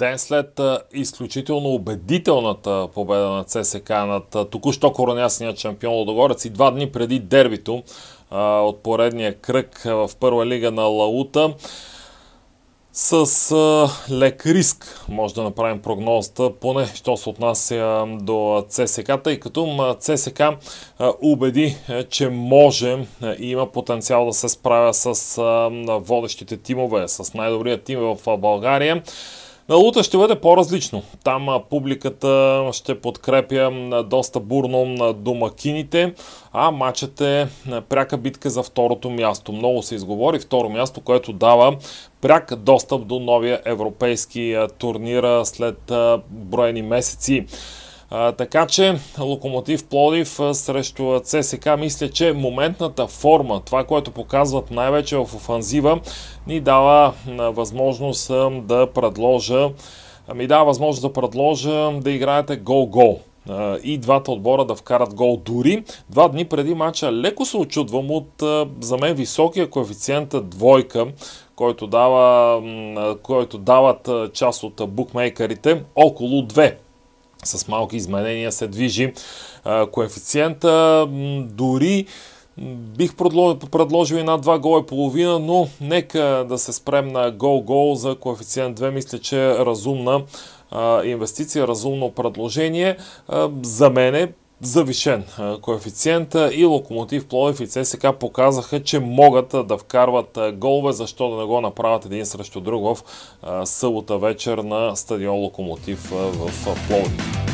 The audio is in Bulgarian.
Ден след изключително убедителната победа на ЦСК над току-що коронясния шампион Лодогорец и два дни преди дербито от поредния кръг в първа лига на Лаута, с лек риск може да направим прогнозата, поне що се отнася до ЦСК, тъй като ЦСК убеди, че може и има потенциал да се справя с водещите тимове, с най-добрия тим в България. На Лута ще бъде по-различно. Там публиката ще подкрепя доста бурно на домакините, а матчът е пряка битка за второто място. Много се изговори второ място, което дава пряк достъп до новия европейски турнир след броени месеци. Така че Локомотив Плодив срещу ЦСК мисля, че моментната форма, това, което показват най-вече в офанзива, ни дава възможност да предложа ми дава възможност да предложа да играете гол-гол и двата отбора да вкарат гол дори. Два дни преди матча леко се очудвам от за мен високия коефициент двойка, който, дава, който дават част от букмейкерите около 2 с малки изменения се движи коефициента. Дори бих предложил и над 2 гола и половина, но нека да се спрем на гол-гол за коефициент 2. Мисля, че е разумна инвестиция, разумно предложение. За мен е завишен коефициент и Локомотив Пловев и ЦСК показаха, че могат да вкарват голове, защо да не го направят един срещу друг в събота вечер на стадион Локомотив в Пловев.